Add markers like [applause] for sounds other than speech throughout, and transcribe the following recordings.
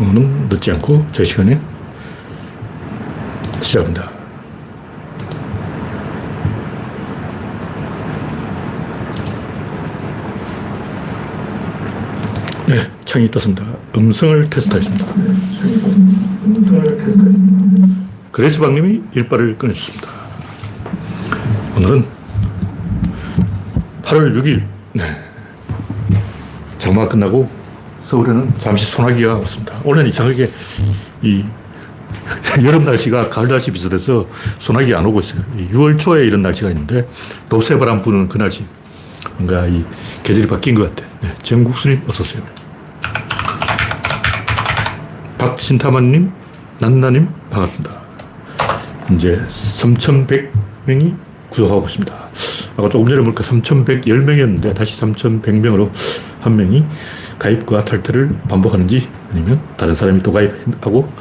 오늘은 늦지 않고 제 시간에 시작합니다. 네, 창이 떴습니다. 음성을 테스트하겠습니다. 그레스 박님이 일발을 꺼내주셨습니다. 오늘은 8월 6일, 네. 장마가 끝나고 서울에는 잠시 소나기가 왔습니다. 올해는 이상하게 이 [laughs] 여름 날씨가 가을 날씨 비슷해서 소나기 안 오고 있어요. 6월 초에 이런 날씨가 있는데 도새바람 부는 그 날씨. 뭔가 이 계절이 바뀐 것 같아. 네, 정국수님 어서 오세요. 박신타만님, 난나님 반갑습니다. 이제 3,100명이 구독하고 있습니다. 아까 조금 전에 보니까 3,110명이었는데 다시 3,100명으로 한 명이 가입과 탈퇴를 반복하는지 아니면 다른 사람이 또 가입하고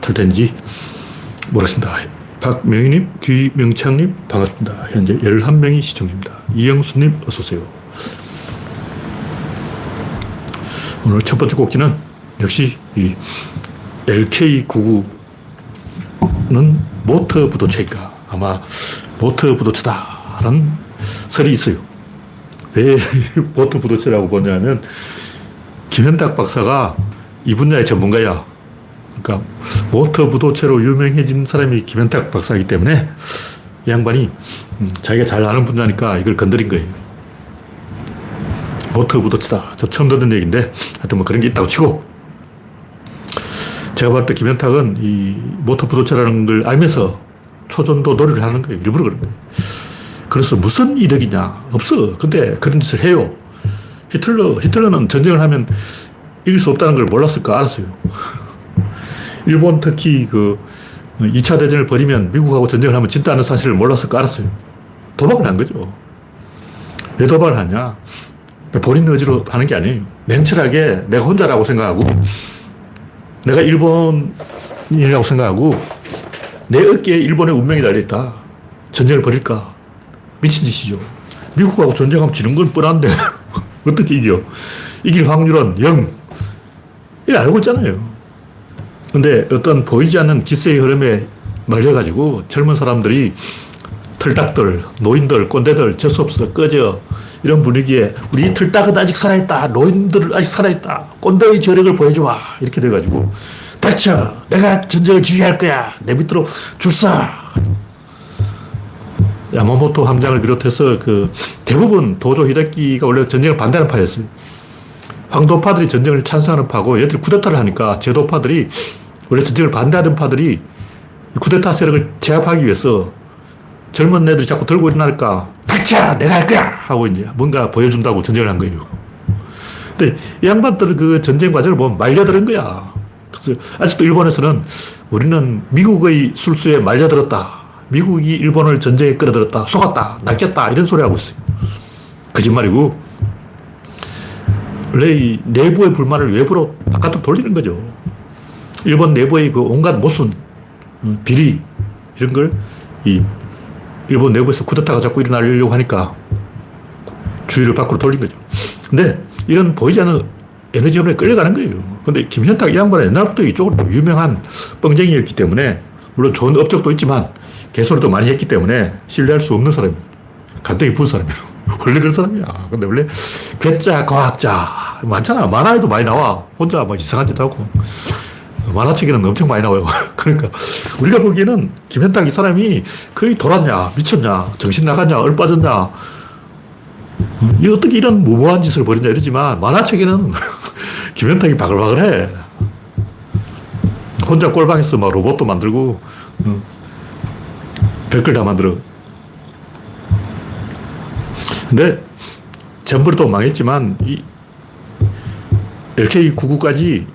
탈퇴인지 모르겠습니다. 박명희님, 귀명창님 반갑습니다. 현재 11명이 시청 중입니다. 이영수님 어서오세요. 오늘 첫 번째 곡기는 역시 이 LK99는 모트 부도체인가 아마 모트 부도체다라는 설이 있어요. 왜 [laughs] 모트 부도체라고 보냐면 김현탁 박사가 이 분야의 전문가야. 그러니까 모트 부도체로 유명해진 사람이 김현탁 박사이기 때문에 이 양반이 음, 자기가 잘 아는 분야니까 이걸 건드린 거예요. 모트 부도체다. 저 처음 듣는 얘기인데 하여튼 뭐 그런 게 있다고 치고 제가 봤을 때 김현탁은 이 모터 부도체라는 걸 알면서 초전도 놀이를 하는 거예요. 일부러 그런 거예요. 그래서 무슨 이득이냐? 없어. 근데 그런 짓을 해요. 히틀러, 히틀러는 전쟁을 하면 이길 수 없다는 걸 몰랐을까? 알았어요. [laughs] 일본 특히 그 2차 대전을 벌이면 미국하고 전쟁을 하면 진다는 사실을 몰랐을까? 알았어요. 도박을 한 거죠. 왜 도박을 하냐? 본인 의지로 하는 게 아니에요. 냉철하게 내가 혼자라고 생각하고 내가 일본이라고 생각하고 내 어깨에 일본의 운명이 달려있다. 전쟁을 벌일까? 미친 짓이죠. 미국하고 전쟁하면 지는 건 뻔한데 [laughs] 어떻게 이겨? 이길 확률은 0. 이걸 알고 있잖아요. 근데 어떤 보이지 않는 기세의 흐름에 말려가지고 젊은 사람들이 털딱들, 노인들, 꼰대들, 재수없어, 꺼져. 이런 분위기에 우리 틀딱은 아직 살아있다. 노인들 아직 살아있다. 꼰대의 저력을 보여줘봐. 이렇게 돼가지고 닥쳐. 내가 전쟁을 지휘할 거야. 내 밑으로 줄사. 야마모토 함장을 비롯해서 그 대부분 도조 히데키가 원래 전쟁을 반대하는 파였어요. 황도파들이 전쟁을 찬성하는 파고 얘들이 쿠데타를 하니까 제도파들이 원래 전쟁을 반대하던 파들이 쿠데타 세력을 제압하기 위해서 젊은 애들이 자꾸 들고 일어날까 닥쳐! 내가 할 거야! 하고 이제 뭔가 보여준다고 전쟁을 한 거예요. 근데 이 양반들은 그 전쟁 과정을 보면 말려드는 거야. 그래서 아직도 일본에서는 우리는 미국의 술수에 말려들었다. 미국이 일본을 전쟁에 끌어들였다. 속았다. 낚였다. 이런 소리 하고 있어요. 거짓말이고, 원래 이 내부의 불만을 외부로 바깥으로 돌리는 거죠. 일본 내부의 그 온갖 모순, 어, 비리, 이런 걸 이 일본 내부에서 쿠데타가 자꾸 일어나려고 하니까 주의를 밖으로 돌린 거죠. 근데 이런 보이지 않는 에너지원에 끌려가는 거예요. 근데 김현탁 이 양반은 옛날부터 이쪽으로 유명한 뻥쟁이였기 때문에 물론 좋은 업적도 있지만 개소리도 많이 했기 때문에 신뢰할 수 없는 사람이에요. 간땡이 부은 사람이에요. 원래 그런 사람이야. 근데 원래 괴짜, 과학자 많잖아. 만화에도 많이 나와. 혼자 막 이상한 짓 하고. 만화책에는 엄청 많이 나와요. [laughs] 그러니까 우리가 보기에는 김현탁 이 사람이 거의 돌았냐, 미쳤냐, 정신 나갔냐, 얼 빠졌냐. 이 어떻게 이런 무모한 짓을 벌이냐 이러지만 만화책에는 [laughs] 김현탁이 바글바글해. 혼자 꼴방에서 막 로봇도 만들고 별걸 다 만들어. 근데 전부도 망했지만 이 LK99까지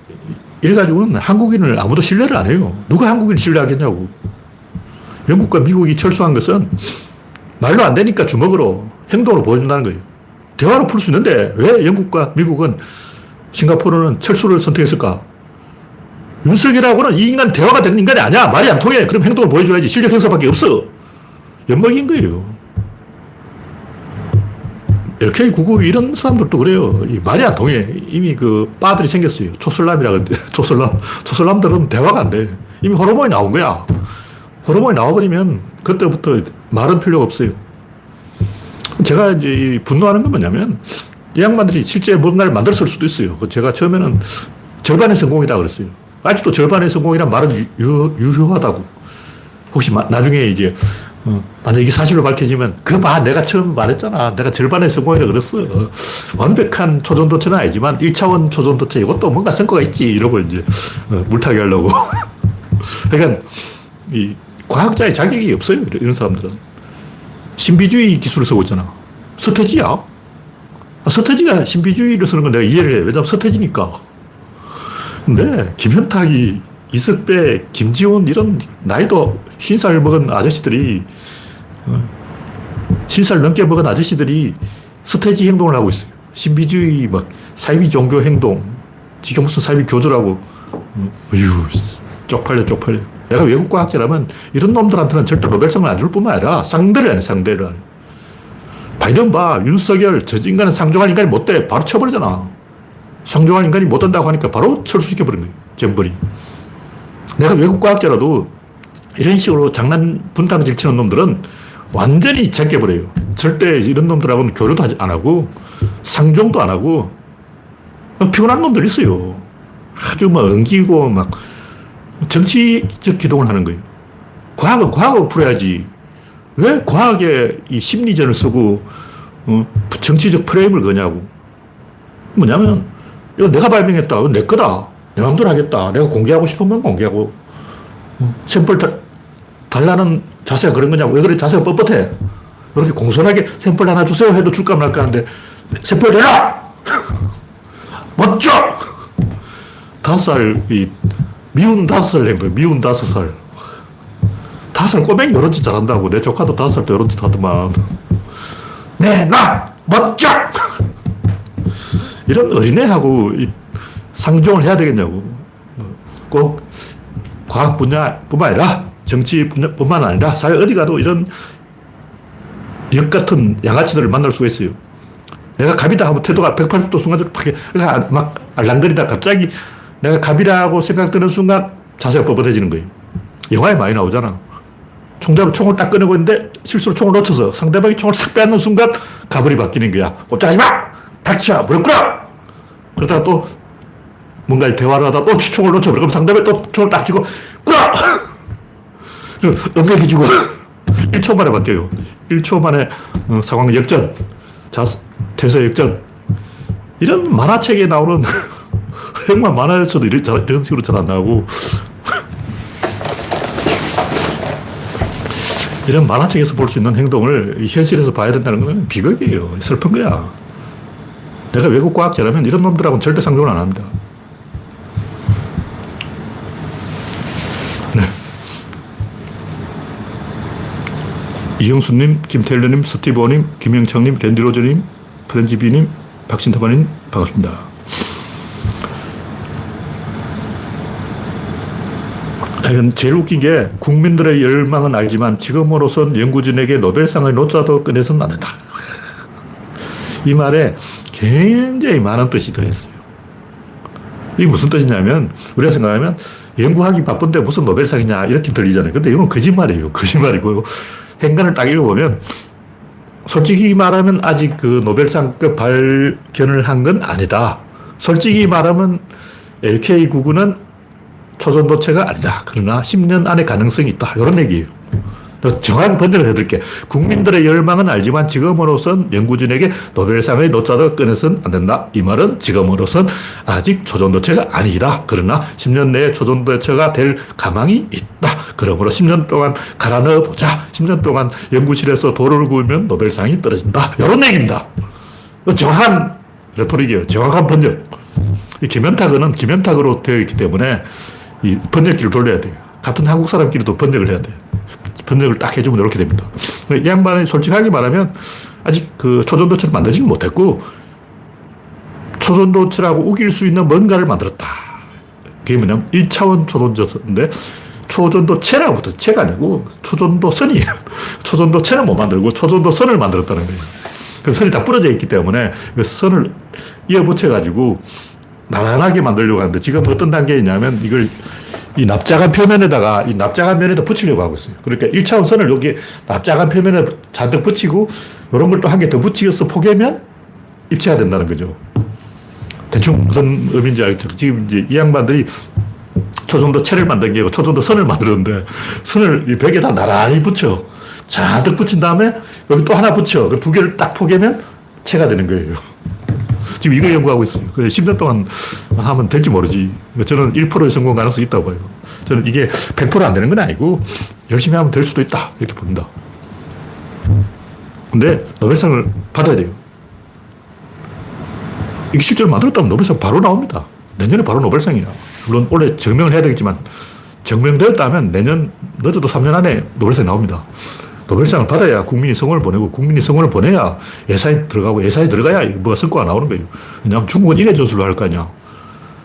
이래가지고는 한국인을 아무도 신뢰를 안 해요. 누가 한국인을 신뢰하겠냐고. 영국과 미국이 철수한 것은 말로 안 되니까 주먹으로 행동으로 보여준다는 거예요. 대화로 풀 수 있는데 왜 영국과 미국은 싱가포르는 철수를 선택했을까? 윤석열하고는 이 인간 대화가 되는 인간이 아니야. 말이 안 통해. 그럼 행동을 보여줘야지. 실력 행사밖에 없어. 엿먹인 거예요. LK99 이런 사람들도 그래요. 이 말이 안 통해. 이미 그 바들이 생겼어요. 초슬람이라 그러는데, [laughs] 초슬람. 초슬람들은 대화가 안 돼. 이미 호르몬이 나온 거야. 호르몬이 나와버리면 그때부터 말은 필요가 없어요. 제가 이제 이 분노하는 건 뭐냐면 이 양반들이 실제 뭔가를 만들었을 수도 있어요. 그 제가 처음에는 절반의 성공이다 그랬어요. 아직도 절반의 성공이란 말은 유, 유효하다고. 혹시 마, 나중에 이제 어, 만약 이게 사실로 밝혀지면 그 봐, 내가 처음 말했잖아. 내가 절반의 성공이라 그랬어. 어, 완벽한 초전도체는 아니지만 1차원 초전도체 이것도 뭔가 성과가 있지. 이러고 이제 어, 물타기 하려고. [laughs] 그러니까 이 과학자의 자격이 없어요. 이런 사람들은. 신비주의 기술을 쓰고 있잖아. 서태지야. 아, 서태지가 신비주의를 쓰는 건 내가 이해를 해. 왜냐면 서태지니까. 근데 김현탁이 이석배, 김지원 이런 나이도 50살 먹은 아저씨들이 50살 넘게 먹은 아저씨들이 서태지 행동을 하고 있어요. 신비주의, 막, 사이비 종교 행동. 지가 무슨 사이비 교주라고. 어휴, 쪽팔려, 쪽팔려. 내가 외국 과학자라면 이런 놈들한테는 절대 노벨상을 안 줄 뿐만 아니라 상대를 안 해, 상대를 안 해. 바이든 봐, 윤석열, 저 인간은 상종할 인간이 못 돼. 바로 쳐버리잖아. 상종할 인간이 못 된다고 하니까 바로 철수시켜버린 거예요. 잼버리. 내가 외국 과학자라도 이런 식으로 장난 분탕질 치는 놈들은 완전히 제껴버려요. 절대 이런 놈들하고는 교류도 하지 안 하고 상종도 안 하고 피곤한 놈들 있어요. 아주 막 엉기고 막 정치적 기동을 하는 거예요. 과학은 과학으로 풀어야지. 왜 과학에 이 심리전을 쓰고 어, 정치적 프레임을 거냐고. 뭐냐면 이거 내가 발명했다. 이거 내 거다. 내 마음대로 하겠다. 내가 공개하고 싶으면 공개하고. 어, 샘플 다, 달라는 자세가 그런 거냐고. 왜 그래? 자세가 뻣뻣해. 이렇게 공손하게 샘플 하나 주세요 해도 줄까 말까 하는데 샘플 내놔! [laughs] 멋져! 다섯 살, 이, 미운 다섯 살낸 거예요. 미운 다섯 살. 다섯 살 꼬맹이 이런 짓 잘한다고. 내 조카도 다섯 살 때 이런 짓 하더만. [laughs] 내놔! 멋져! [laughs] 이런 어린애하고 이 상종을 해야 되겠냐고. 꼭 과학 분야뿐만 아니라 정치 분야뿐만 아니라 사회 어디 가도 이런 역 같은 양아치들을 만날 수가 있어요. 내가 갑이다 하면 태도가 180도 순간적으로 팍, 막 알랑거리다 갑자기 내가 갑이라고 생각되는 순간 자세가 뻣뻣해지는 거예요. 영화에 많이 나오잖아. 총잡을 총을 딱 꺼내고 있는데 실수로 총을 놓쳐서 상대방이 총을 싹 빼앗는 순간 가불이 바뀌는 거야. 꼼짝하지 마! 닥쳐! 무릎 꿇어! 그러다가 또 뭔가 대화를 하다 또 총을 놓쳐. 그럼 상대방이 또 총을 딱 쥐고 꿇어! 엉겨기지고 1초 만에 바뀌어요. 1초 만에 어, 상황 역전. 자, 태세 역전. 이런 만화책에 나오는 [laughs] 정말 만화에서도 이런, 이런 식으로 잘 안 나오고 [laughs] 이런 만화책에서 볼 수 있는 행동을 현실에서 봐야 된다는 건 비극이에요. 슬픈 거야. 내가 외국 과학자라면 이런 놈들하고는 절대 상종을 안 합니다. 네. 이영수님, 김태일러님, 스티브님, 김영창님, 겐디로저님, 프렌지비님, 박신타마님, 반갑습니다. 이건 제일 웃긴 게 국민들의 열망은 알지만 지금으로선 연구진에게 노벨상의 노자도 꺼내서는 안 된다. [laughs] 이 말에 굉장히 많은 뜻이 들어있어요. 이게 무슨 뜻이냐면 우리가 생각하면 연구하기 바쁜데 무슨 노벨상이냐 이렇게 들리잖아요. 근데 이건 거짓말이에요. 거짓말이고 행간을 딱 읽어보면 솔직히 말하면 아직 그 노벨상급 발견을 한 건 아니다. 솔직히 말하면 LK99는 초전도체가 아니다. 그러나 10년 안에 가능성이 있다. 이런 얘기예요. 정확히 번역을 해드릴게. 국민들의 열망은 알지만 지금으로선 연구진에게 노벨상의 노자도 꺼내선 안 된다. 이 말은 지금으로선 아직 초전도체가 아니다. 그러나 10년 내에 초전도체가 될 가망이 있다. 그러므로 10년 동안 갈아 넣어 보자. 10년 동안 연구실에서 돌을 구우면 노벨상이 떨어진다. 이런 얘기입니다. 정확한 레토릭이에요. 정확한 번역. 이 김현탁은 김현탁으로 되어 있기 때문에 이 번역기를 돌려야 돼요. 같은 한국 사람끼리도 번역을 해야 돼요. 번역을 딱 해주면 이렇게 됩니다. 이 양반이 솔직하게 말하면 아직 그 초전도체를 만들지 못했고 초전도체라고 우길 수 있는 뭔가를 만들었다. 그게 뭐냐면 1차원 초전도체인데 초전도체라고 붙어 체가 아니고 초전도선이에요. [laughs] 초전도체는 못 만들고 초전도선을 만들었다는 거예요. 그 선이 다 부러져 있기 때문에 그 선을 이어 붙여가지고 나란하게 만들려고 하는데 지금 어떤 단계에 있냐면 이걸 이 납작한 표면에다가 이 납작한 면에다 붙이려고 하고 있어요. 그러니까 1차원 선을 여기 납작한 표면에 잔뜩 붙이고 이런 걸 또 한 개 더 붙이어서 포개면 입체가 된다는 거죠. 대충 무슨 의미인지 알겠죠. 지금 이제 이 양반들이 초정도 채를 만든 게 아니고 초정도 선을 만들었는데 선을 이 벽에 다 나란히 붙여. 잔뜩 붙인 다음에 여기 또 하나 붙여. 그 두 개를 딱 포개면 채가 되는 거예요. 지금 이거 연구하고 있어요. 그 10년 동안 하면 될지 모르지. 저는 1%의 성공 가능성이 있다고 봐요. 저는 이게 100%안 되는 건 아니고 열심히 하면 될 수도 있다. 이렇게 봅니다. 근데 노벨상을 받아야 돼요. 이게 실제로 만들었다면 노벨상 바로 나옵니다. 내년에 바로 노벨상이야. 물론 올해 증명을 해야 되겠지만 증명되었다면 내년 늦어도 3년 안에 노벨상이 나옵니다. 노벨상을 받아야 국민이 성원을 보내고 국민이 성원을 보내야 예산이 들어가고 예산이 들어가야 뭐가 성과가 나오는 거예요. 왜냐하면 중국은 인해 전술로 할 거 아니야.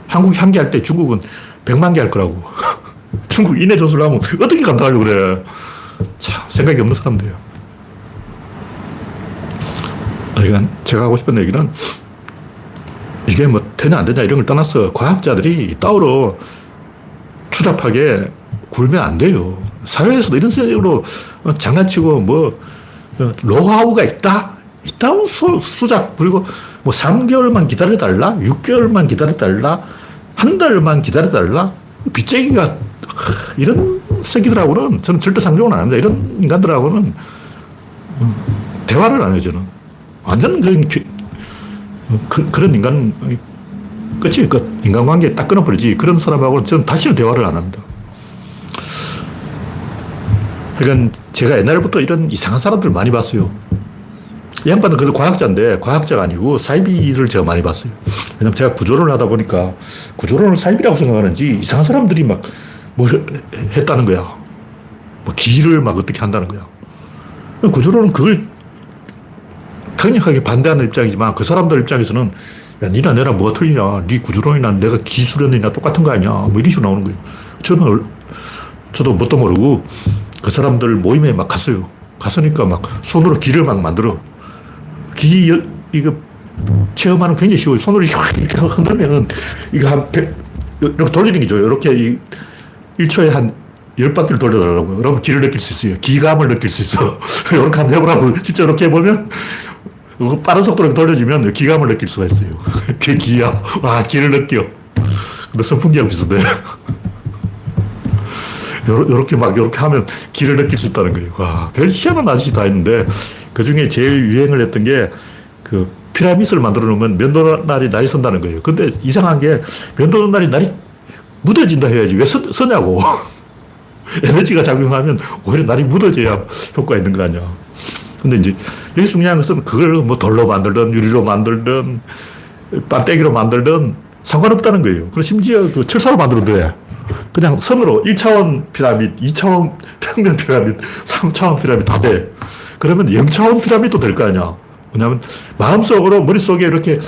한국이 한 개 할 때 중국은 100만 개 할 거라고. [laughs] 중국 인해 전술로 하면 어떻게 감당하려고 그래. 참, 생각이 없는 사람들이야. 그러니까 제가 하고 싶은 얘기는 이게 뭐 되냐 안 되냐 이런 걸 떠나서 과학자들이 따로 추잡하게 굴면 안 돼요. 사회에서도 이런 식으로 장난치고 뭐 노하우가 있다? 있다고 수, 수작 부리고 뭐 3개월만 기다려달라? 6개월만 기다려달라? 한 달만 기다려달라? 빚쟁이가 이런 새끼들하고는 저는 절대 상종을 안 합니다. 이런 인간들하고는 대화를 안 해요, 저는. 완전 그런 그, 그런 인간, 끝이 끝. 인간관계 딱 끊어버리지. 그런 사람하고는 저는 다시는 대화를 안 합니다. 그러니까 제가 옛날부터 이런 이상한 사람들 많이 봤어요. 이 양반은 그래도 과학자인데, 과학자가 아니고 사이비를 제가 많이 봤어요. 왜냐면 제가 구조론을 하다 보니까 구조론을 사이비라고 생각하는지 이상한 사람들이 막뭐 했다는 거야. 뭐 기를 막 어떻게 한다는 거야. 구조론은 그걸 강력하게 반대하는 입장이지만 그 사람들 입장에서는 야, 니나 내나 뭐가 틀리냐. 니 구조론이나 내가 기술론이나 똑같은 거 아니야. 뭐 이런 식으로 나오는 거예요. 저는, 저도 뭣도 모르고 그 사람들 모임에 막 갔어요. 갔으니까 막 손으로 기를 막 만들어. 기, 이거 체험하는 굉장히 쉬워요. 손으로 이렇게 흔들면은 이거 한 100, 이렇게 돌리는 게죠. 이렇게 1초에 한 10바퀴를 돌려달라고요. 그러면 기를 느낄 수 있어요. 기감을 느낄 수 있어. [laughs] 이렇게 한번 해보라고. 진짜 이렇게 해보면 빠른 속도로 돌려주면 기감을 느낄 수가 있어요. [laughs] 그게 기야. 와, 기를 느껴. 근데 선풍기하고 비슷해. 요렇게 막, 요렇게 하면 기를 느낄 수 있다는 거예요. 와, 별 희한한 아저씨 다 있는데, 그 중에 제일 유행을 했던 게, 그, 피라미드를 만들어 놓으면 면도날이 날이 선다는 거예요. 근데 이상한 게, 면도날이 날이 무뎌진다 해야지. 왜 서, 서냐고. [laughs] 에너지가 작용하면 오히려 날이 묻어져야 효과가 있는 거 아니야. 근데 이제 여기 중요한 것은 그걸 뭐 돌로 만들든 유리로 만들든 반대기로 만들든 상관없다는 거예요. 그리고 심지어 그 철사로 만들어도 돼. 그냥 선으로 1차원 피라미드, 2차원 평면 피라미드, 3차원 피라미드 다 돼. 그러면 0차원 피라미드도 될 거 아니야. 왜냐면 마음속으로 머릿속에 이렇게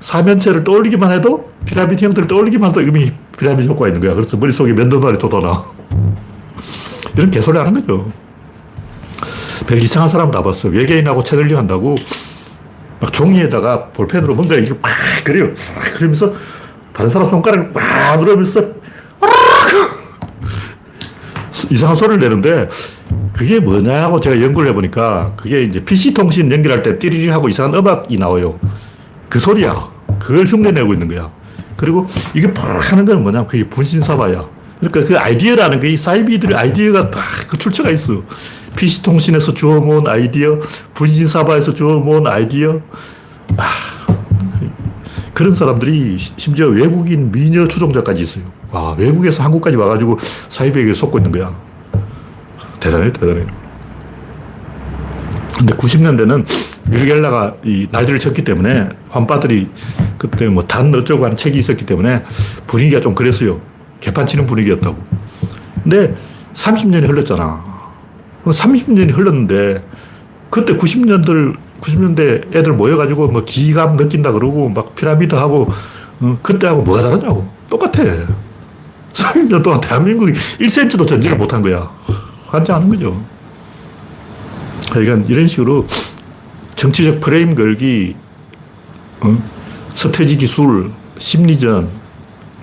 사면체를 떠올리기만 해도 피라미드 형태를 떠올리기만 해도 이미 피라미드 효과가 있는 거야. 그래서 머릿속에 면도날이 돋아나. 이런 개소리 하는 거죠. 별 이상한 사람 다 봤어. 외계인하고 채널링 한다고 막 종이에다가 볼펜으로 뭔가 이렇게 막 그래요. 막 그러면서 다른 사람 손가락을 막 누르면서 이상한 소리를 내는데 그게 뭐냐고 제가 연구를 해보니까 그게 이제 PC통신 연결할 때 띠리리 하고 이상한 음악이 나와요. 그 소리야. 그걸 흉내내고 있는 거야. 그리고 이게 팍 하는 건 뭐냐면 그게 분신사바야. 그러니까 그 아이디어라는 게 이 사이비들의 아이디어가 다 그 출처가 있어. PC통신에서 주워모은 아이디어, 분신사바에서 주워모은 아이디어. 아, 그런 사람들이 심지어 외국인 미녀 추종자까지 있어요. 와, 외국에서 한국까지 와가지고 사이비에게 속고 있는 거야. 대단해, 대단해. 근데 90년대는 유리겔라가 이 날들을 쳤기 때문에 환빠들이 그때 뭐 단 어쩌고 하는 책이 있었기 때문에 분위기가 좀 그랬어요. 개판 치는 분위기였다고. 근데 30년이 흘렀잖아. 30년이 흘렀는데 그때 90년들 90년대 애들 모여가지고 뭐 기감 느낀다 그러고 막 피라미드 하고 어, 그때하고 뭐가 다르냐고 똑같아. 30년 동안 대한민국이 1cm도 전쟁을 못한 거야. 환장하는 거죠. 그러니까 이런 식으로 정치적 프레임 걸기, 어? 스테지 기술, 심리전,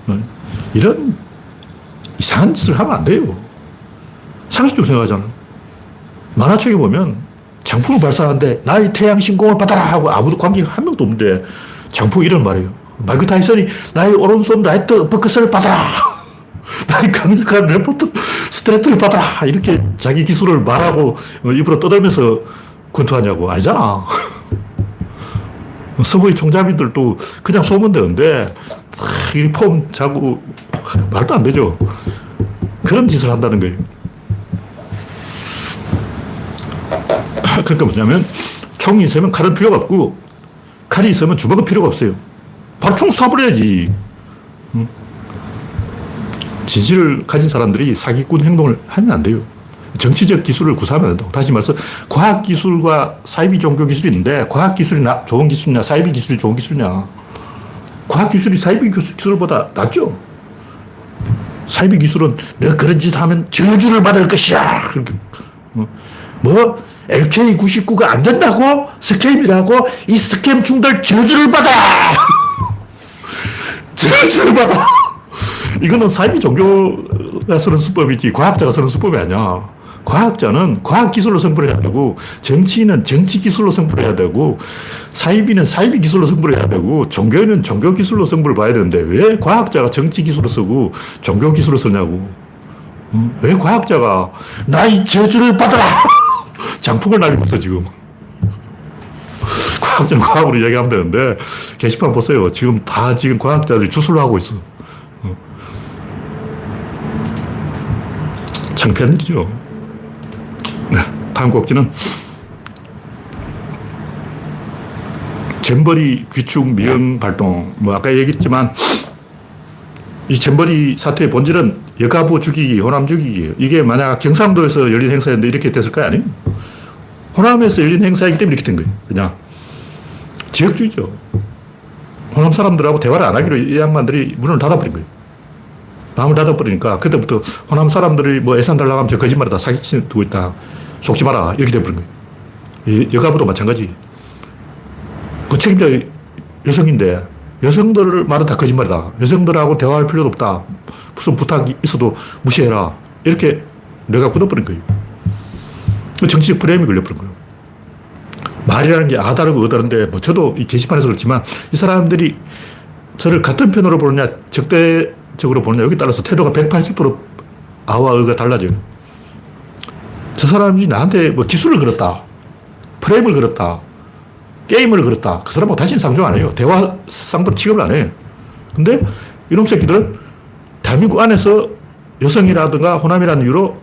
어? 이런 이상한 짓을 하면 안 돼요. 상식적으로 생각하잖아. 만화책에 보면 장풍을 발사하는데 나의 태양 신공을 받아라 하고 아무도 관객 한 명도 없는데 장풍이 이런 말이에요. 마이크 타이슨이 나의 오른손 라이트 어퍼컷을 받아라. [laughs] 나의 강력한 레프트 스트레이트를 받아라. 이렇게 자기 기술을 말하고 입으로 떠들면서 권투하냐고. 아니잖아. [laughs] 서부의 총잡이들도 그냥 쏘면 되는데, 이 폼 잡고, 말도 안 되죠. 그런 짓을 한다는 거예요. 그러니까 뭐냐면, 총이 있으면 칼은 필요가 없고, 칼이 있으면 주먹은 필요가 없어요. 바로 총 쏴버려야지. 응? 지지를 가진 사람들이 사기꾼 행동을 하면 안 돼요. 정치적 기술을 구사하면 안 된다고. 다시 말해서 과학 기술과 사이비 종교 기술이 있는데 과학 기술이 나, 좋은 기술이냐 사이비 기술이 좋은 기술이냐. 과학 기술이 사이비 기술보다 낫죠. 사이비 기술은 내가 그런 짓 하면 저주를 받을 것이야. 어? 뭐 LK99가 안 된다고? scam이라고? 이 scam충들 저주를 받아! [laughs] 저주를 받아! 이거는 사이비 종교가 쓰는 수법이지 과학자가 쓰는 수법이 아니야. 과학자는 과학 기술로 승부를 해야 되고 정치인은 정치 기술로 승부를 해야 되고 사이비는 사이비 기술로 승부를 해야 되고 종교인은 종교 기술로 승부를 봐야 되는데 왜 과학자가 정치 기술을 쓰고 종교 기술을 쓰냐고. 응? 왜 과학자가 나이 저주를 받아라 [laughs] 장풍을 날리고 있어 지금. 과학자는 과학으로 이야기하면 되는데 게시판 보세요. 지금 다 지금 과학자들이 주술을 하고 있어. 창피한 일이죠. 네, 다음 곡지는 잼버리 귀축 미응 발동. 뭐 아까 얘기했지만 이 잼버리 사태의 본질은 여가부 죽이기, 호남 죽이기. 이게 만약 경상도에서 열린 행사였는데 이렇게 됐을까요? 아니요. 호남에서 열린 행사이기 때문에 이렇게 된 거예요. 그냥 지역주의죠. 호남 사람들하고 대화를 안 하기로 이 양반들이 문을 닫아버린 거예요. 마음을 닫아버리니까 그때부터 호남 사람들이 뭐 예산 달라고 하면 저 거짓말이다. 사기치 두고 있다. 속지 마라. 이렇게 돼버린 거예요. 여가부도 마찬가지. 그 책임자 여성인데 여성들 말은 다 거짓말이다. 여성들하고 대화할 필요도 없다. 무슨 부탁이 있어도 무시해라. 이렇게 내가 굳어버린 거예요. 그 정치적 프레임이 걸려버린 거예요. 말이라는 게 아다르고 어다른데 뭐 저도 이 게시판에서 그렇지만 이 사람들이 저를 같은 편으로 보느냐 적대 적으로 보느냐 여기 따라서 태도가 180도로 아와 의가 달라져요. 저 사람이 나한테 뭐 기술을 걸었다. 프레임을 걸었다. 게임을 걸었다. 그 사람하고 다시는 상종 안 해요. 대화 상대로 취급을 안 해요. 근데 이놈 새끼들은 대한민국 안에서 여성이라든가 호남이라는 이유로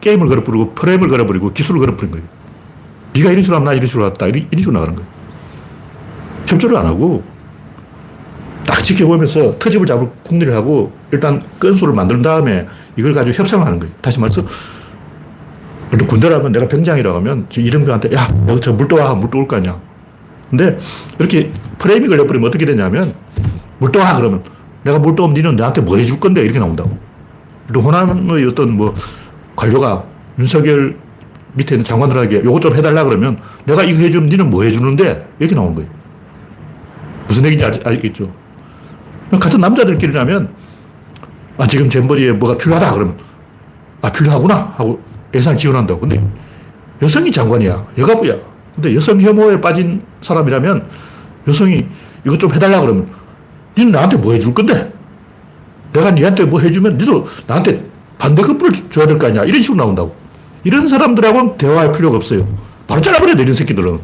게임을 걸어버리고 프레임을 걸어버리고 기술을 걸어버린 거예요. 네가 이런 식으로 하면 나 이런 식으로 했다. 이런, 이런 식으로 나가는 거예요. 협조를 안 하고 딱 지켜보면서 터집을 잡을 궁리를 하고 일단 건수를 만든 다음에 이걸 가지고 협상을 하는 거예요. 다시 말해서 군대라면 내가 병장이라고 하면 이등병한테 야, 너저 물도와 물도올 거 아니야. 근데 이렇게 프레임이 걸려버리면 어떻게 되냐면 물도와 그러면 내가 물도면 니는 나한테 뭐 해줄 건데 이렇게 나온다고. 그리고 호남의 어떤 뭐 관료가 윤석열 밑에 있는 장관들에게 요거 좀 해달라 그러면 내가 이거 해주면 니는 뭐 해주는데 이렇게 나오는 거예요. 무슨 얘기인지 알, 알겠죠? 같은 남자들끼리라면 아, 지금 잼버리에 뭐가 필요하다 그러면 아, 필요하구나 하고 예산 지원한다고. 근데 여성이 장관이야. 여가부야. 근데 여성 혐오에 빠진 사람이라면 여성이 이것 좀 해달라 그러면 니는 나한테 뭐 해줄 건데? 내가 니한테 뭐 해주면 니도 나한테 반대급부를 줘야 될 거 아니야. 이런 식으로 나온다고. 이런 사람들하고는 대화할 필요가 없어요. 바로 잘라버려야 돼, 이런 새끼들은.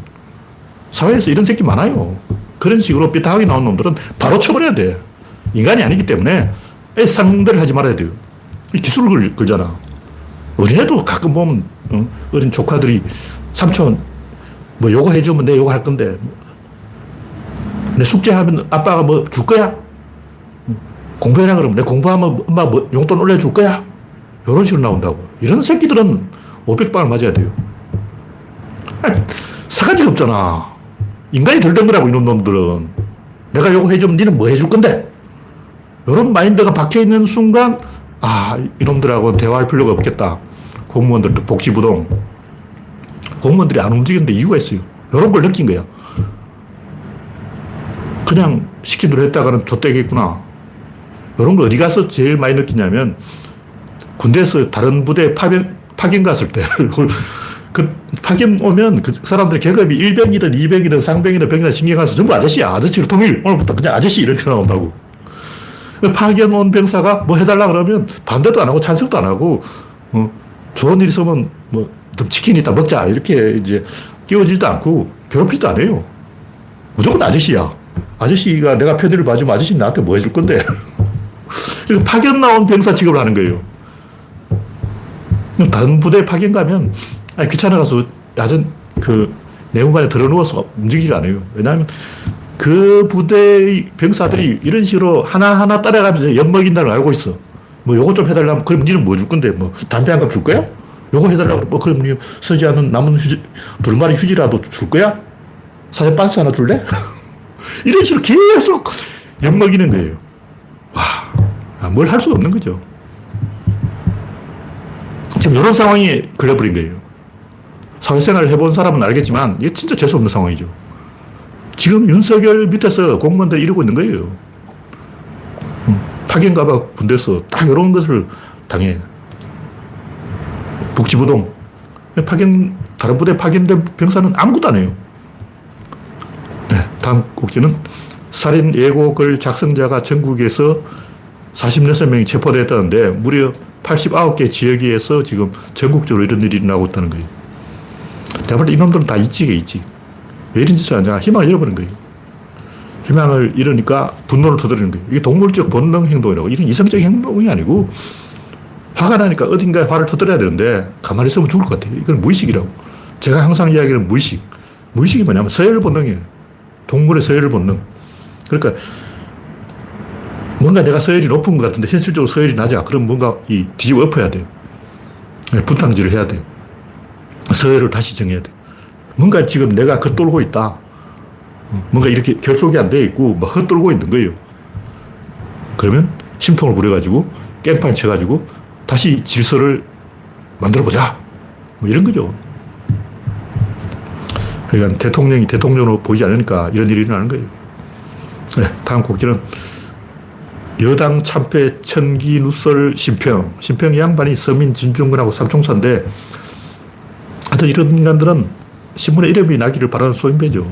사회에서 이런 새끼 많아요. 그런 식으로 삐딱하게 나온 놈들은 바로 쳐버려야 돼. 인간이 아니기 때문에 상대를 하지 말아야 돼요. 기술을 걸, 잖아 어린애도 가끔 보면 어? 어린 조카들이 삼촌 뭐 요거 해주면 내 요거 할 건데 내 숙제하면 아빠가 뭐 줄 거야? 공부해라 그러면 내 공부하면 엄마 뭐 용돈 올려줄 거야? 이런 식으로 나온다고. 이런 새끼들은 500방을 맞아야 돼요. 사가지가 없잖아. 인간이 덜된 거라고, 이런 놈들은. 내가 요거 해주면 니는 뭐 해줄 건데? 이런 마인드가 박혀 있는 순간, 아, 이놈들하고 대화할 필요가 없겠다. 공무원들도 복지부동. 공무원들이 안 움직이는데 이유가 있어요. 이런 걸 느낀 거야. 그냥 시킨 대로 했다가는 좆되겠구나. 이런 걸 어디 가서 제일 많이 느끼냐면 군대에서 다른 부대 파견, 파견 갔을 때. [laughs] 그 파견 오면 그 사람들 계급이 1병이든 2병이든 상병이든 병이든 신경 가서 전부 아저씨야. 아저씨로 통일. 오늘부터 그냥 아저씨 이렇게 나온다고. 파견 온 병사가 뭐 해달라 그러면 반대도 안 하고 찬성도 안 하고, 어, 좋은 일 있으면 뭐, 좀 치킨 이따 먹자. 이렇게 이제 끼워주지도 않고 괴롭히지도 안 해요. 무조건 아저씨야. 아저씨가 내가 편의를 봐주면 아저씨 나한테 뭐 해줄 건데. [laughs] 파견 나온 병사 취급을 하는 거예요. 다른 부대 파견 가면 아니, 귀찮아가서 야전 그 내무반에 들어누워서 움직이지가 않아요. 왜냐하면 그 부대의 병사들이 이런 식으로 하나하나 따라가면서 엿먹인다는 걸 알고 있어. 뭐 요거 좀 해달라면 그럼 니는 뭐 줄 건데 뭐 담배 한 갑 줄 거야? 요거 해달라고 뭐 그럼 니 쓰지 않은 남은 휴지 두 마리 휴지라도 줄 거야? 사진 반스 하나 줄래? [laughs] 이런 식으로 계속 엿먹이는 거예요. 와, 뭘 할 수 없는 거죠. 지금 이런 상황에 걸려버린 거예요. 사회생활을 해본 사람은 알겠지만 이게 진짜 재수 없는 상황이죠. 지금 윤석열 밑에서 공무원들이 이러고 있는 거예요. 음, 파견 가봐 군대에서 딱 이런 것을 당해. 북지부동. 파견, 다른 부대 파견된 병사는 아무것도 안 해요. 네, 다음 꼭지는 살인 예고글 작성자가 전국에서 46명이 체포됐다는데 무려 89개 지역에서 지금 전국적으로 이런 일이 일어나고 있다는 거예요. 내가 볼 때 이놈들은 다 이직에 이직. 왜 이런 짓을 하냐? 희망을 잃어버린 거예요. 희망을 잃으니까 분노를 터뜨리는 거예요. 이게 동물적 본능 행동이라고. 이런 이성적 행동이 아니고 화가 나니까 어딘가에 화를 터뜨려야 되는데 가만히 있으면 죽을 것 같아요. 이건 무의식이라고. 제가 항상 이야기하는 무의식. 무의식이 뭐냐면 서열 본능이에요. 동물의 서열 본능. 그러니까 뭔가 내가 서열이 높은 것 같은데 현실적으로 서열이 낮아. 그럼 뭔가 이 뒤집어 엎어야 돼요. 분탕질을 해야 돼요. 서열을 다시 정해야 돼. 뭔가 지금 내가 겉돌고 있다. 뭔가 이렇게 결속이 안 돼 있고 막 헛돌고 있는 거예요. 그러면 심통을 부려가지고 깽판 쳐가지고 다시 질서를 만들어 보자. 뭐 이런 거죠. 그러니까 대통령이 대통령으로 보이지 않으니까 이런 일이 일어나는 거예요. 네, 다음 곡지는 여당 참패 천기 누설 심평. 심평 양반이 서민 진중근하고 삼총사인데 하여튼 이런 인간들은 신문에 이름이 나기를 바라는 소인배죠.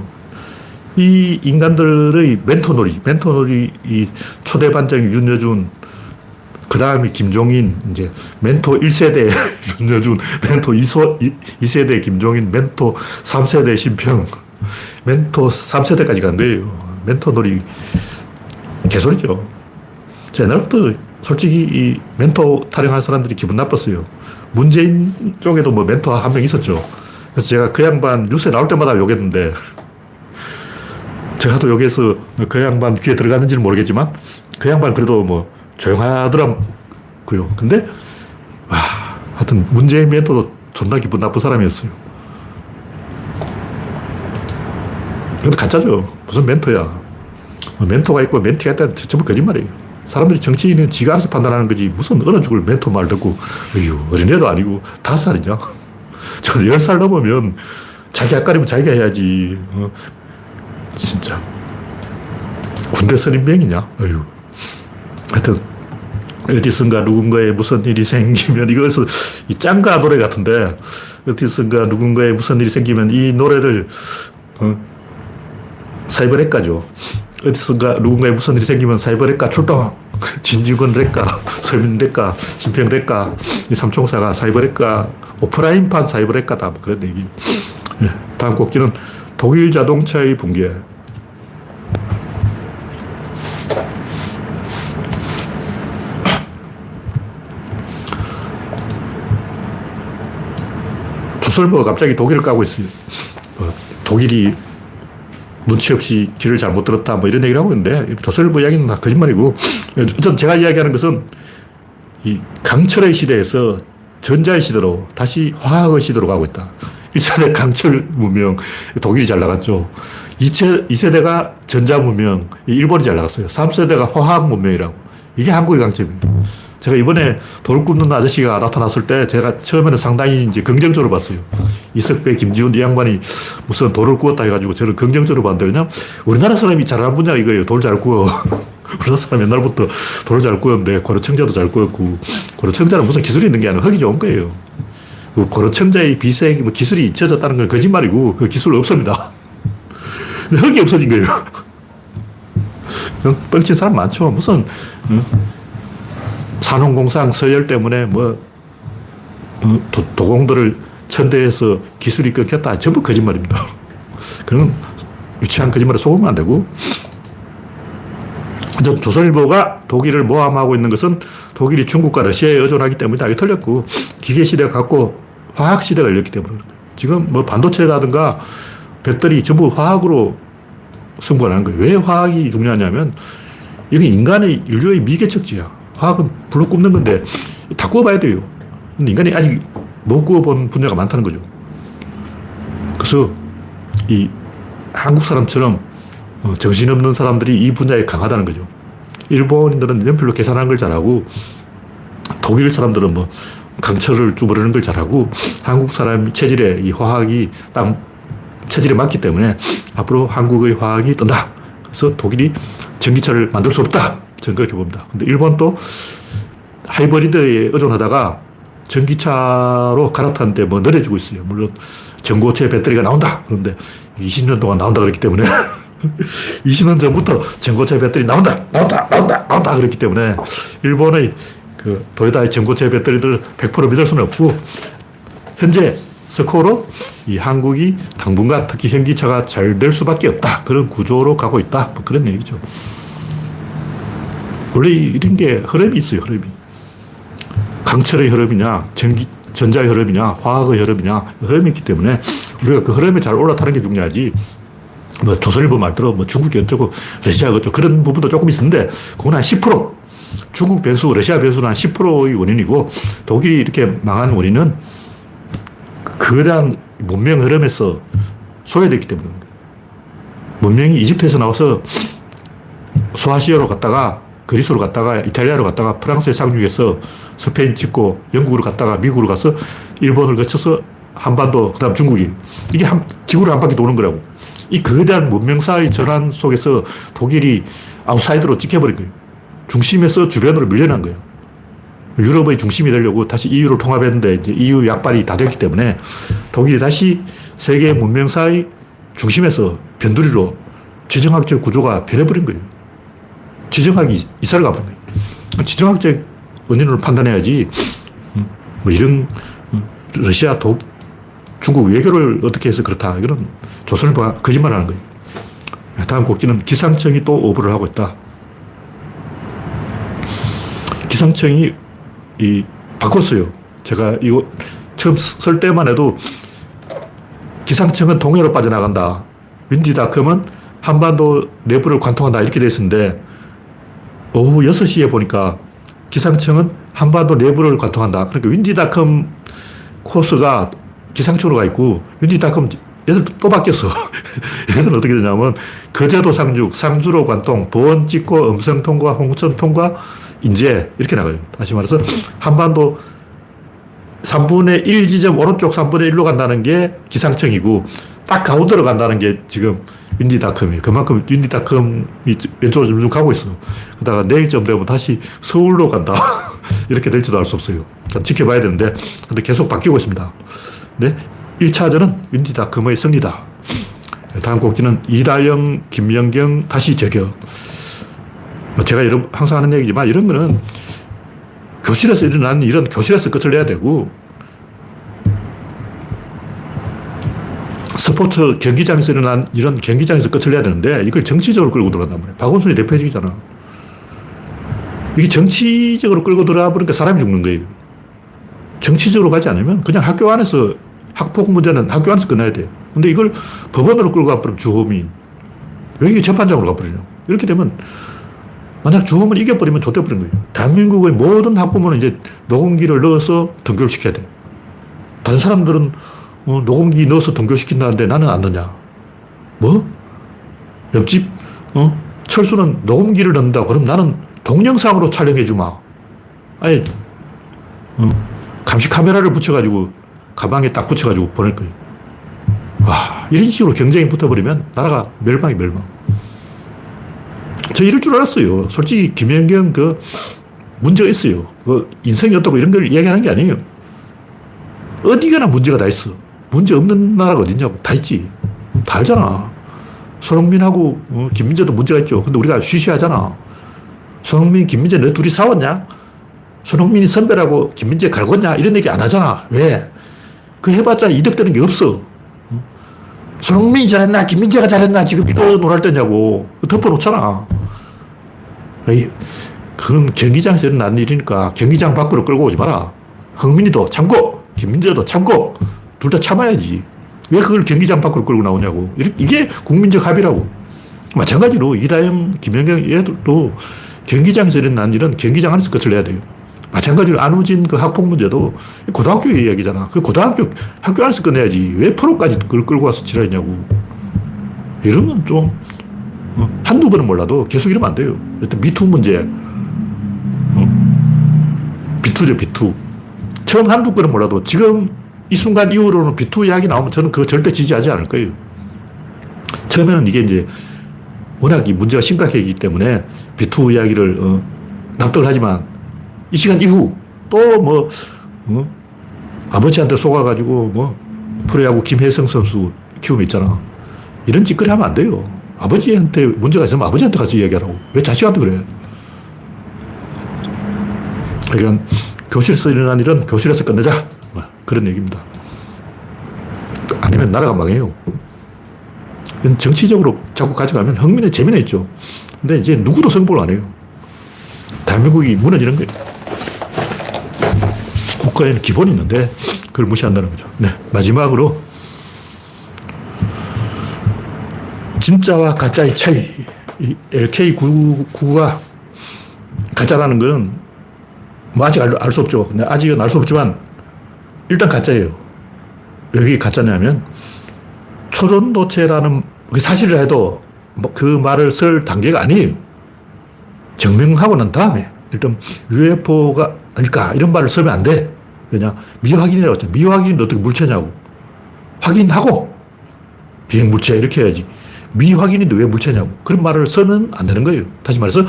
이 인간들의 멘토놀이, 멘토놀이 이 초대 반장이 윤여준, 그 다음에 김종인, 이제 멘토 1세대 [laughs] 윤여준, 멘토 2소, 2 세대 김종인, 멘토 3세대 심평, 멘토 3세대까지 간 거예요. 멘토놀이 개소리죠. 옛날부터 솔직히 이 멘토 타령한 사람들이 기분 나빴어요. 문재인 쪽에도 뭐 멘토 한 명 있었죠. 그래서 제가 그 양반 뉴스에 나올 때마다 욕했는데 제가 또 여기에서 그 양반 귀에 들어갔는지는 모르겠지만 그 양반 그래도 뭐 조용하더라고요. 근데 와, 하여튼 문재인 멘토도 존나 기분 나쁜 사람이었어요. 근데 가짜죠. 무슨 멘토야. 뭐 멘토가 있고 멘티가 있다는 전부 거짓말이에요. 사람들이 정치인은 지가 알아서 판단하는 거지 무슨 어느 죽을 멘토 말 듣고 어휴 어린애도 아니고 다섯 살이냐? [laughs] 저도 열살 넘으면 자기 앞가림은 자기가 해야지. 어. 진짜. 군대 선임병이냐? 어휴. 하여튼 어디선가 누군가에 무슨 일이 생기면 이것은 이 짱가 노래 같은데 어디선가 누군가에 무슨 일이 생기면 이 노래를 어, 사이버렉 가죠 어디선가 누군가에 무슨 일이 생기면 사이버렉가 출동. 진중권 렉가, 서민 렉가, 진평 렉가, 이 삼총사가 사이버렉가, 오프라인판 사이버렉가다. 뭐 그런 얘기. 예, 다음 곡지는 독일 자동차의 붕괴. 조설모가 갑자기 독일을 까고 있어요. 어, 독일이 눈치 없이 길을 잘못 들었다 뭐 이런 얘기를 하고 있는데 조선일보 이야기는 다 거짓말이고 전 제가 이야기하는 것은 이 강철의 시대에서 전자의 시대로 다시 화학의 시대로 가고 있다. 1세대 강철 문명, 독일이 잘 나갔죠. 2세, 2세대가 전자 문명, 일본이 잘 나갔어요. 3세대가 화학 문명이라고. 이게 한국의 강점이에요. 제가 이번에 돌 굽는 아저씨가 나타났을 때 제가 처음에는 상당히 이제 긍정적으로 봤어요. 이석배, 김지훈 이 양반이 무슨 돌을 구웠다 해가지고 저는 긍정적으로 봤는데 왜냐면 우리나라 사람이 잘하는 분야가 이거예요. 돌 잘 구워. [laughs] 우리나라 사람 옛날부터 돌을 잘 구웠는데 고려청자도 잘 구웠고 고려청자는 무슨 기술이 있는 게 아니라 흙이 좋은 거예요. 그 고려청자의 비생 뭐 기술이 잊혀졌다는 건 거짓말이고 그 기술 없습니다. [laughs] 흙이 없어진 거예요. [laughs] 어? 뻥친 사람 많죠. 무슨 어? 산업공상 서열 때문에 뭐 어? 도, 도공들을 천대에서 기술이 끊겼다. 전부 거짓말입니다. [laughs] 그런 유치한 거짓말에 속으면 안 되고 조선일보가 독일을 모함하고 있는 것은 독일이 중국과 러시아에 의존하기 때문이다. 이게 틀렸고 기계 시대가 갔고 화학 시대가 열렸기 때문에 지금 뭐 반도체라든가 배터리 전부 화학으로 승부하는 거예요. 왜 화학이 중요하냐면 이게 인간의 인류의 미개척지야. 화학은 불로 굽는 건데 다 구워봐야 돼요. 인간이 아직 못 구워본 분야가 많다는 거죠. 그래서 이 한국 사람처럼 어, 정신없는 사람들이 이 분야에 강하다는 거죠. 일본인들은 연필로 계산하는 걸 잘하고 독일 사람들은 뭐 강철을 주무르는 걸 잘하고 한국 사람 체질에 이 화학이 딱 체질에 맞기 때문에 앞으로 한국의 화학이 뜬다. 그래서 독일이 전기차를 만들 수 없다. 저는 그렇게 봅니다. 근데 일본도 하이브리드에 의존하다가 전기차로 갈아탔는데 뭐 느려지고 있어요. 물론 전고체 배터리가 나온다. 그런데 20년 동안 나온다 그랬기 때문에 [laughs] 20년 전부터 전고체 배터리 나온다, 나온다, 나온다, 나온다 그랬기 때문에 일본의 그 도요타의 전고체 배터리들 100% 믿을 수는 없고 현재 스코어로 이 한국이 당분간 특히 현기차가 잘 될 수밖에 없다. 그런 구조로 가고 있다. 뭐 그런 얘기죠. 원래 이런 게 흐름이 있어요, 흐름이. 강철의 흐름이냐, 전기, 전자의 흐름이냐, 화학의 흐름이냐, 흐름이 있기 때문에 우리가 그 흐름에 잘 올라타는 게 중요하지. 뭐 조선일보 말대로 뭐 중국이 어쩌고 러시아가 어쩌고 그런 부분도 조금 있었는데 그건 한 10%. 중국 변수, 러시아 변수는 한 10%의 원인이고 독일이 이렇게 망한 원인은 거대한 문명 흐름에서 소외됐기 때문에 문명이 이집트에서 나와서 소아시아로 갔다가 그리스로 갔다가 이탈리아로 갔다가 프랑스에 상륙해서 스페인 찍고 영국으로 갔다가 미국으로 가서 일본을 거쳐서 한반도 그 다음 중국이. 이게 한 지구를 한 바퀴 도는 거라고. 이 거대한 문명사의 전환 속에서 독일이 아웃사이더로 찍혀버린 거예요. 중심에서 주변으로 밀려난 거예요. 유럽의 중심이 되려고 다시 EU를 통합했는데 이제 EU 약발이 다 됐기 때문에 독일이 다시 세계 문명사의 중심에서 변두리로 지정학적 구조가 변해버린 거예요. 지정학이 이사를 가버린 거예요. 지정학적 원인으로 판단해야지 음, 뭐 이런 음, 러시아, 독, 중국 외교를 어떻게 해서 그렇다. 이런 조선을 봐 거짓말 하는 거예요. 다음 곡지는 기상청이 또 오보를 하고 있다. 기상청이 이, 바꿨어요. 제가 이거 처음 쓸 때만 해도 기상청은 동해로 빠져나간다. 윈디닷컴은 한반도 내부를 관통한다. 이렇게 돼 있었는데 오후 6시에 보니까 기상청은 한반도 내부를 관통한다. 그러니까 윈디닷컴 코스가 기상청으로 가 있고 윈디닷컴 얘들 또 바뀌었어. [laughs] 얘들은 어떻게 되냐면 거제도 상륙, 상주로 관통, 보원 찍고 음성 통과, 홍천 통과, 인제 이렇게 나가요. 다시 말해서 한반도 3분의 1 지점 오른쪽 3분의 1로 간다는 게 기상청이고 딱 가운데로 간다는 게 지금 윈디닷컴이에요. 그만큼 윈디닷컴이 왼쪽으로 점점 가고 있어. 그러다가 내일쯤 되면 다시 서울로 간다. [laughs] 이렇게 될지도 알 수 없어요. 지켜봐야 되는데, 근데 계속 바뀌고 있습니다. 네? 1차전은 윈디닷컴의 승리다. 다음 곡지는 이다영, 김연경 다시 저격. 뭐 제가 여러, 항상 하는 얘기지만 이런 거는 교실에서 일어나는 일은 교실에서 끝을 내야 되고 스포츠 경기장에서 일어난 이런 경기장에서 끝을 내야 되는데 이걸 정치적으로 끌고 들어간단 말이에야 박원순이 대표적이잖아. 이게 정치적으로 끌고 들어가 버리니까 사람이 죽는 거예요. 정치적으로 가지 않으면 그냥 학교 안에서 학폭 문제는 학교 안에서 끝나야 돼. 근데 이걸 법원으로 끌고 가버리면 주호민. 왜 이게 재판장으로 가버리냐. 이렇게 되면 만약 주범을 이겨버리면 좆돼버린 거예요. 대한민국의 모든 학부모는 이제 녹음기를 넣어서 등교시켜야 돼. 다른 사람들은 어, 녹음기 넣어서 등교시킨다는데 나는 안 넣냐. 뭐? 옆집, 어? 철수는 녹음기를 넣는다. 그럼 나는 동영상으로 촬영해 주마. 아예, 어, 감시 카메라를 붙여가지고, 가방에 딱 붙여가지고 보낼 거예요. 와, 이런 식으로 경쟁이 붙어버리면 나라가 멸망이 멸망. 저 이럴 줄 알았어요. 솔직히 김연경 그 문제가 있어요. 그 인성이 어떻고 이런 걸 이야기하는 게 아니에요. 어디가나 문제가 다 있어. 문제 없는 나라가 어딨냐고. 다 있지. 다 알잖아. 손흥민하고 어, 김민재도 문제가 있죠. 근데 우리가 쉬쉬하잖아. 손흥민, 김민재 너 둘이 싸웠냐? 손흥민이 선배라고 김민재 갈궜냐? 이런 얘기 안 하잖아. 왜? 그 해봤자 이득되는 게 없어. 손흥민이 잘했나? 김민재가 잘했나? 지금 이거 논할 때냐고. 덮어놓잖아. 에이, 그건 경기장에서 일어난 일이니까 경기장 밖으로 끌고 오지 마라. 흥민이도 참고, 김민재도 참고, 둘 다 참아야지. 왜 그걸 경기장 밖으로 끌고 나오냐고. 이게 국민적 합의라고. 마찬가지로 이다영, 김연경 얘들도 경기장에서 일어난 일은 경기장 안에서 끝을 내야 돼요. 마찬가지로 안우진 그 학폭 문제도 고등학교 이야기잖아. 그 고등학교 학교 안에서 끝내야지. 왜 프로까지 그걸 끌고 와서 지랄했냐고. 이러면 좀 어, 한두 번은 몰라도 계속 이러면 안 돼요. 일단 미투 문제. 어? 비투죠, 비투. 처음 한두 번은 몰라도 지금 이 순간 이후로는 비투 이야기 나오면 저는 그거 절대 지지하지 않을 거예요. 처음에는 이게 이제 워낙 이 문제가 심각하기 때문에 비투 이야기를 어, 납득을 하지만 이 시간 이후 또 뭐, 어? 아버지한테 속아가지고 뭐, 프로야구 김혜성 선수 키움 있잖아. 이런 짓거리 하면 안 돼요. 아버지한테 문제가 있으면 아버지한테 가서 이야기하라고. 왜 자식한테 그래? 그러니까 교실에서 일어난 일은 교실에서 끝내자. 뭐 그런 얘기입니다. 아니면 나라가 망해요. 정치적으로 자꾸 가져가면 흥민의 재미는 있죠. 근데 이제 누구도 성공을 안 해요. 대한민국이 무너지는 거예요. 국가에는 기본이 있는데 그걸 무시한다는 거죠. 네. 마지막으로 진짜와 가짜의 차이. LK99가 가짜라는 거는 뭐 아직 알 수 없죠. 아직은 알 수 없지만 일단 가짜예요. 왜 가짜냐면 초전도체라는 사실을 해도 뭐그 말을 쓸 단계가 아니에요. 증명하고 난 다음에 일단 UFO가 아닐까 이런 말을 쓰면 안 돼. 왜냐 미확인이라고 했잖아. 미확인인데 어떻게 물체냐고. 확인하고 비행 물체 이렇게 해야지. 미확인인데 왜 물체냐고. 그런 말을 쓰면 안 되는 거예요. 다시 말해서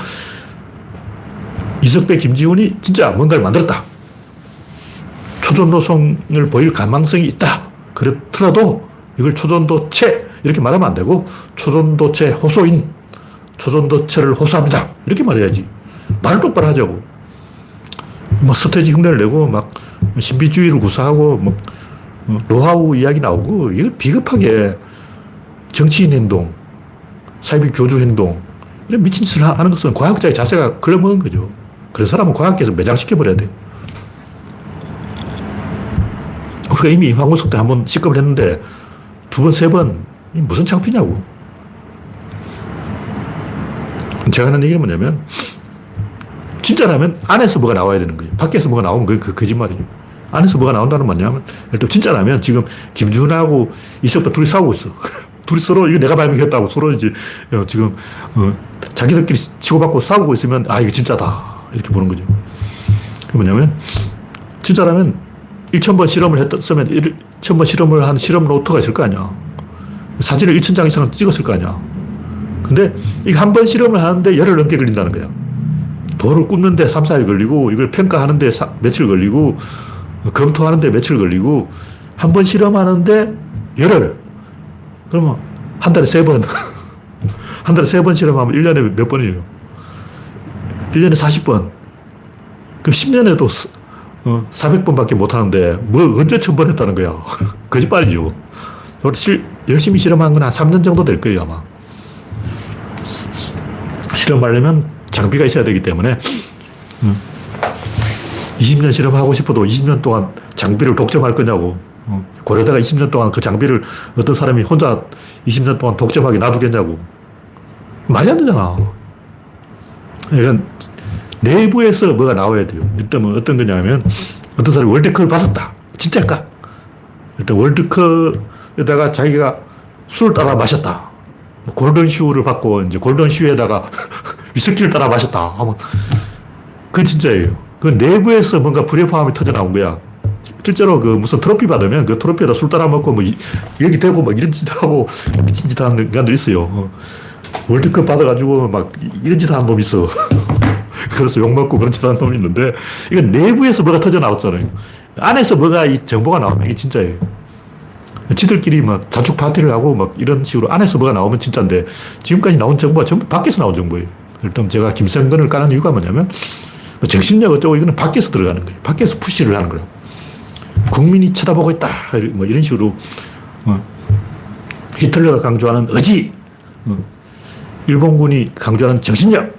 이석배, 김지훈이 진짜 뭔가를 만들었다. 초전도성을 보일 가망성이 있다. 그렇더라도 이걸 초전도체 이렇게 말하면 안 되고 초전도체 호소인, 초전도체를 호소합니다. 이렇게 말해야지. 말을 똑바로 하자고. 뭐 스테이지 흉내를 내고 막 신비주의를 구사하고 뭐 노하우 이야기 나오고 이거 비겁하게 정치인 행동, 사이비 교주 행동 이런 미친 짓을 하는 것은 과학자의 자세가 걸러먹은 거죠. 그런 사람은 과학계에서 매장시켜버려야 돼. 우리가 이미 황우석 때 한번 시급을 했는데 두 번, 세 번, 무슨 창피냐고. 제가 하는 얘기는 뭐냐면, 진짜라면 안에서 뭐가 나와야 되는 거예요. 밖에서 뭐가 나오면 그게 그 거짓말이에요. 안에서 뭐가 나온다는 뭐냐면, 일단 진짜라면 지금 김준하고 이석도 둘이 싸우고 있어. [laughs] 둘이 서로 이거 내가 발명했다고 서로 이제 어, 지금 어, 자기들끼리 치고받고 싸우고 있으면 아, 이거 진짜다. 이렇게 보는 거죠. 뭐냐면, 진짜라면 1,000번 실험을 했으면 1,000번 실험을 한 실험 노트가 있을 거 아니야. 사진을 1,000장 이상 찍었을 거 아니야. 근데 이거 한번 실험을 하는데 열흘 넘게 걸린다는 거야. 돌을 굽는데 3, 4일 걸리고, 이걸 평가하는데 사, 며칠 걸리고, 검토하는데 며칠 걸리고, 한 번 실험하는데 열흘. 그러면 한 달에 세 번. [laughs] 한 달에 세 번 실험하면 1년에 몇 번이에요? 1년에 40번. 그럼 10년에도 어, 400번밖에 못 하는데, 뭐, 언제 천번 했다는 거야. [laughs] 거짓말이죠. 실, 열심히 실험한 건 한 3년 정도 될 거예요, 아마. 실험하려면 장비가 있어야 되기 때문에, 20년 실험하고 싶어도 20년 동안 장비를 독점할 거냐고. 어, 고려다가 20년 동안 그 장비를 어떤 사람이 혼자 20년 동안 독점하게 놔두겠냐고. 말이 안 되잖아. 이건 내부에서 뭐가 나와야 돼요. 일단 뭐 어떤 거냐면 어떤 사람이 월드컵을 받았다. 진짜일까? 일단 월드컵에다가 자기가 술을 따라 마셨다. 뭐 골든 슈를 받고 이제 골든 슈에다가 [laughs] 위스키를 따라 마셨다 하면 그건 진짜예요. 그 내부에서 뭔가 불협화음이 터져 나온 거야. 실제로 그 무슨 트로피 받으면 그 트로피에다 술 따라 먹고 뭐 이- 여기 대고 막 이런 짓 하고 [laughs] 미친 짓 하는 인간들 있어요. 어. 월드컵 받아가지고 막 이런 짓 하는 놈 있어. [laughs] 그래서 욕먹고 그런 짓 하는 놈이 있는데 이건 내부에서 뭐가 터져 나왔잖아요. 안에서 뭐가 이 정보가 나오면 이게 진짜예요. 지들끼리 막 자축 파티를 하고 막 이런 식으로 안에서 뭐가 나오면 진짜인데 지금까지 나온 정보가 전부 밖에서 나온 정보예요. 일단 제가 김성근을 까는 이유가 뭐냐면 뭐 정신력 어쩌고 이거는 밖에서 들어가는 거예요. 밖에서 푸시를 하는 거라고. 국민이 쳐다보고 있다. 뭐 이런 식으로 어. 히틀러가 강조하는 의지, 어. 일본군이 강조하는 정신력,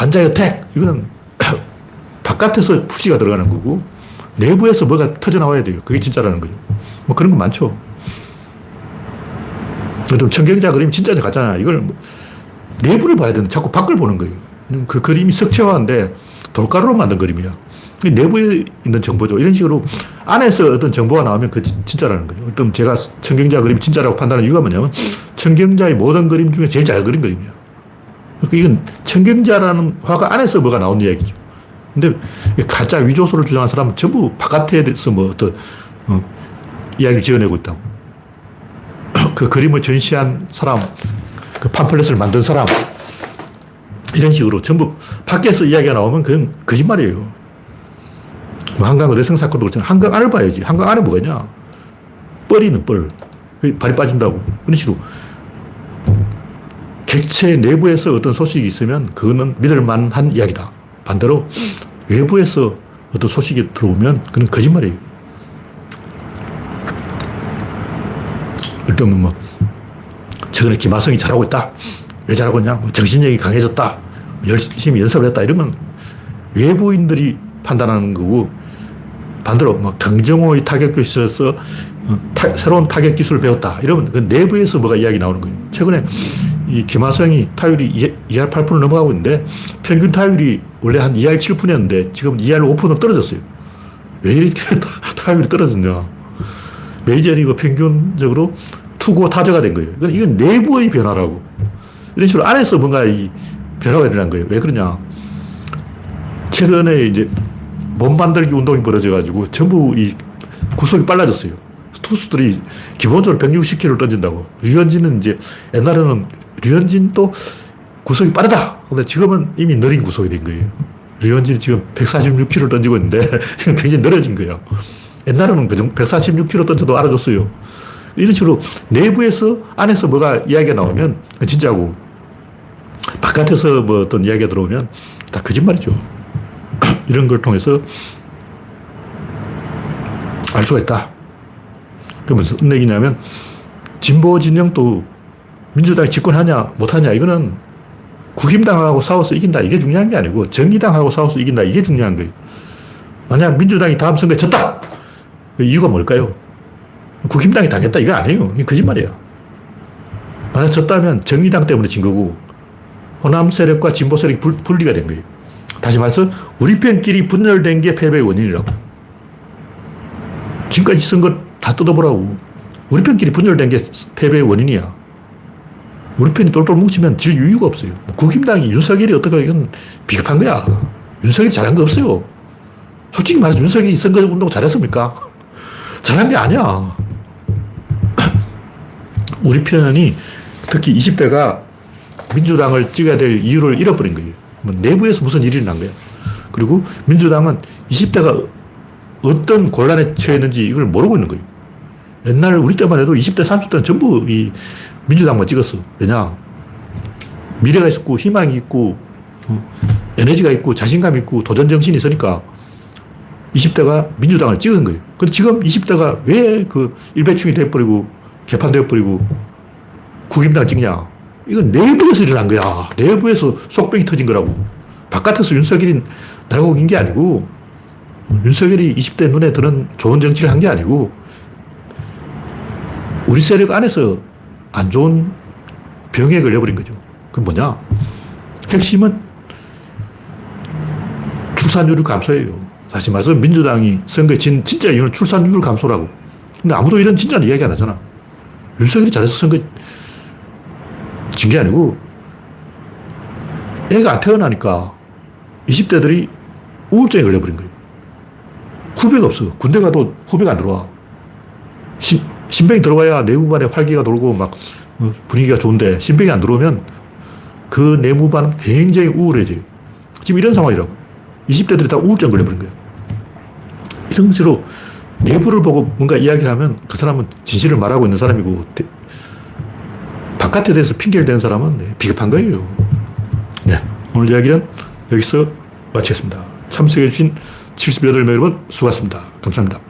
반자의 어택 이거는 [coughs] 바깥에서 푸시가 들어가는 거고 내부에서 뭐가 터져 나와야 돼요. 그게 진짜라는 거죠. 뭐 그런 거 많죠. 좀 청경자 그림 진짜 가잖아. 이걸 뭐 내부를 봐야 되는데 자꾸 밖을 보는 거예요. 그 그림이 석체화인데 돌가루로 만든 그림이야. 이 내부에 있는 정보죠. 이런 식으로 안에서 어떤 정보가 나오면 그 진- 진짜라는 거죠. 어떤 제가 청경자 그림이 진짜라고 판단하는 이유가 뭐냐면 청경자의 모든 그림 중에 제일 잘 그린 그림이야. 그러니까 이건 청경자라는 화가 안에서 뭐가 나온 이야기죠. 근데 이 가짜 위조소를 주장한 사람은 전부 바깥에서 뭐 어떤 어, 이야기를 지어내고 있다고. [clears throat] 그 그림을 전시한 사람, 그 팜플렛을 만든 사람, 이런 식으로 전부 밖에서 이야기가 나오면 그건 거짓말이에요. 뭐 한강 어대성 사건도 그렇잖아. 한강 안을 봐야지. 한강 안에 뭐가 있냐? 뻘이는 뻘. 그 발이 빠진다고. 그런 식으로. 객체 내부에서 어떤 소식이 있으면 그거는 믿을 만한 이야기다. 반대로 외부에서 어떤 소식이 들어오면 그건 거짓말이에요. 일단 뭐 최근에 김하성이 잘하고 있다. 왜 잘하고 있냐? 뭐 정신력이 강해졌다. 열심히 연습을 했다. 이러면 외부인들이 판단하는 거고 반대로 뭐 강정호의 타격 교실에서 어, 타- 새로운 타격 기술을 배웠다. 이러면 그 내부에서 뭐가 이야기 나오는 거예요. 최근에 이 김하성이 타율이 2할 8푼을 넘어가고 있는데 평균 타율이 원래 한 2할 7푼이었는데 지금 2할 5푼으로 떨어졌어요. 왜 이렇게 타- 타율이 떨어졌냐. 메이저리그 평균적으로 투고 타자가 된 거예요. 이건- 이건 내부의 변화라고. 이런 식으로 안에서 뭔가 이 변화가 일어난 거예요. 왜 그러냐. 최근에 이제 몸 만들기 운동이 벌어져가지고 전부 이 구속이 빨라졌어요. 투수들이 기본적으로 160km를 던진다고. 류현진은 이제 옛날에는 류현진도 구속이 빠르다. 근데 지금은 이미 느린 구속이 된 거예요. 류현진이 지금 146km를 던지고 있는데 [laughs] 굉장히 느려진 거예요. 옛날에는 그 정도 146km 던져도 알아줬어요. 이런 식으로 내부에서 안에서 뭐가 이야기가 나오면 진짜고 바깥에서 뭐 어떤 이야기가 들어오면 다 거짓말이죠. [clears throat] 이런 걸 통해서 알 수가 있다. 그 무슨 얘기냐면 진보 진영도 민주당이 집권하냐 못하냐 이거는 국힘당하고 싸워서 이긴다 이게 중요한 게 아니고 정의당하고 싸워서 이긴다 이게 중요한 거예요. 만약 민주당이 다음 선거에 졌다! 그 이유가 뭘까요? 국힘당이 당했다 이거 아니에요. 이게 거짓말이야. 만약 졌다면 정의당 때문에 진 거고 호남 세력과 진보 세력이 불, 분리가 된 거예요. 다시 말해서 우리 편끼리 분열된 게 패배의 원인이라고. 지금까지 선거 다 뜯어보라고. 우리 편끼리 분열된 게 패배의 원인이야. 우리 편이 똘똘 뭉치면 질 이유가 없어요. 국힘당이 윤석열이 어떻게 이건 비겁한 거야. 윤석열이 잘한 거 없어요. 솔직히 말해서 윤석열이 선거 운동 잘했습니까? [laughs] 잘한 게 아니야. [clears throat] 우리 편이 특히 20대가 민주당을 찍어야 될 이유를 잃어버린 거예요. 뭐 내부에서 무슨 일이 난 거야. 그리고 민주당은 20대가 어떤 곤란에 처했는지 이걸 모르고 있는 거예요. 옛날 우리 때만 해도 20대, 30대는 전부 이 민주당만 찍었어. 왜냐? 미래가 있고, 희망이 있고, 어, 에너지가 있고, 자신감 있고, 도전 정신이 있으니까 20대가 민주당을 찍은 거예요. 근데 지금 20대가 왜 그 일배충이 돼버리고, 개판되어버리고, 국임당을 찍냐? 이건 내부에서 일어난 거야. 내부에서 속병이 터진 거라고. 바깥에서 윤석열이 날고 긴 게 아니고, 윤석열이 20대 눈에 드는 좋은 정치를 한 게 아니고, 우리 세력 안에서 안 좋은 병에 걸려버린 거죠. 그건 뭐냐? 핵심은 출산율 감소예요. 다시 말해서 민주당이 선거에 진 진짜 이유는 출산율 감소라고. 근데 아무도 이런 진짜 이야기 안 하잖아. 윤석열이 잘해서 선거 진 게 아니고 애가 안 태어나니까 20대들이 우울증에 걸려버린 거예요. 후배가 없어. 군대 가도 후배가 안 들어와. 신, 신병이 들어와야 내무반에 활기가 돌고 막 어, 분위기가 좋은데 신병이 안 들어오면 그 내무반은 굉장히 우울해져요. 지금 이런 상황이라고. 20대들이 다 우울증 걸려버린 거예요. 이런 식으로 내부를 보고 뭔가 이야기를 하면 그 사람은 진실을 말하고 있는 사람이고 대- 바깥에 대해서 핑계를 대는 사람은 네, 비겁한 거예요. 네, 오늘 이야기는 여기서 마치겠습니다. 참석해주신 78명 여러분 수고하셨습니다. 감사합니다.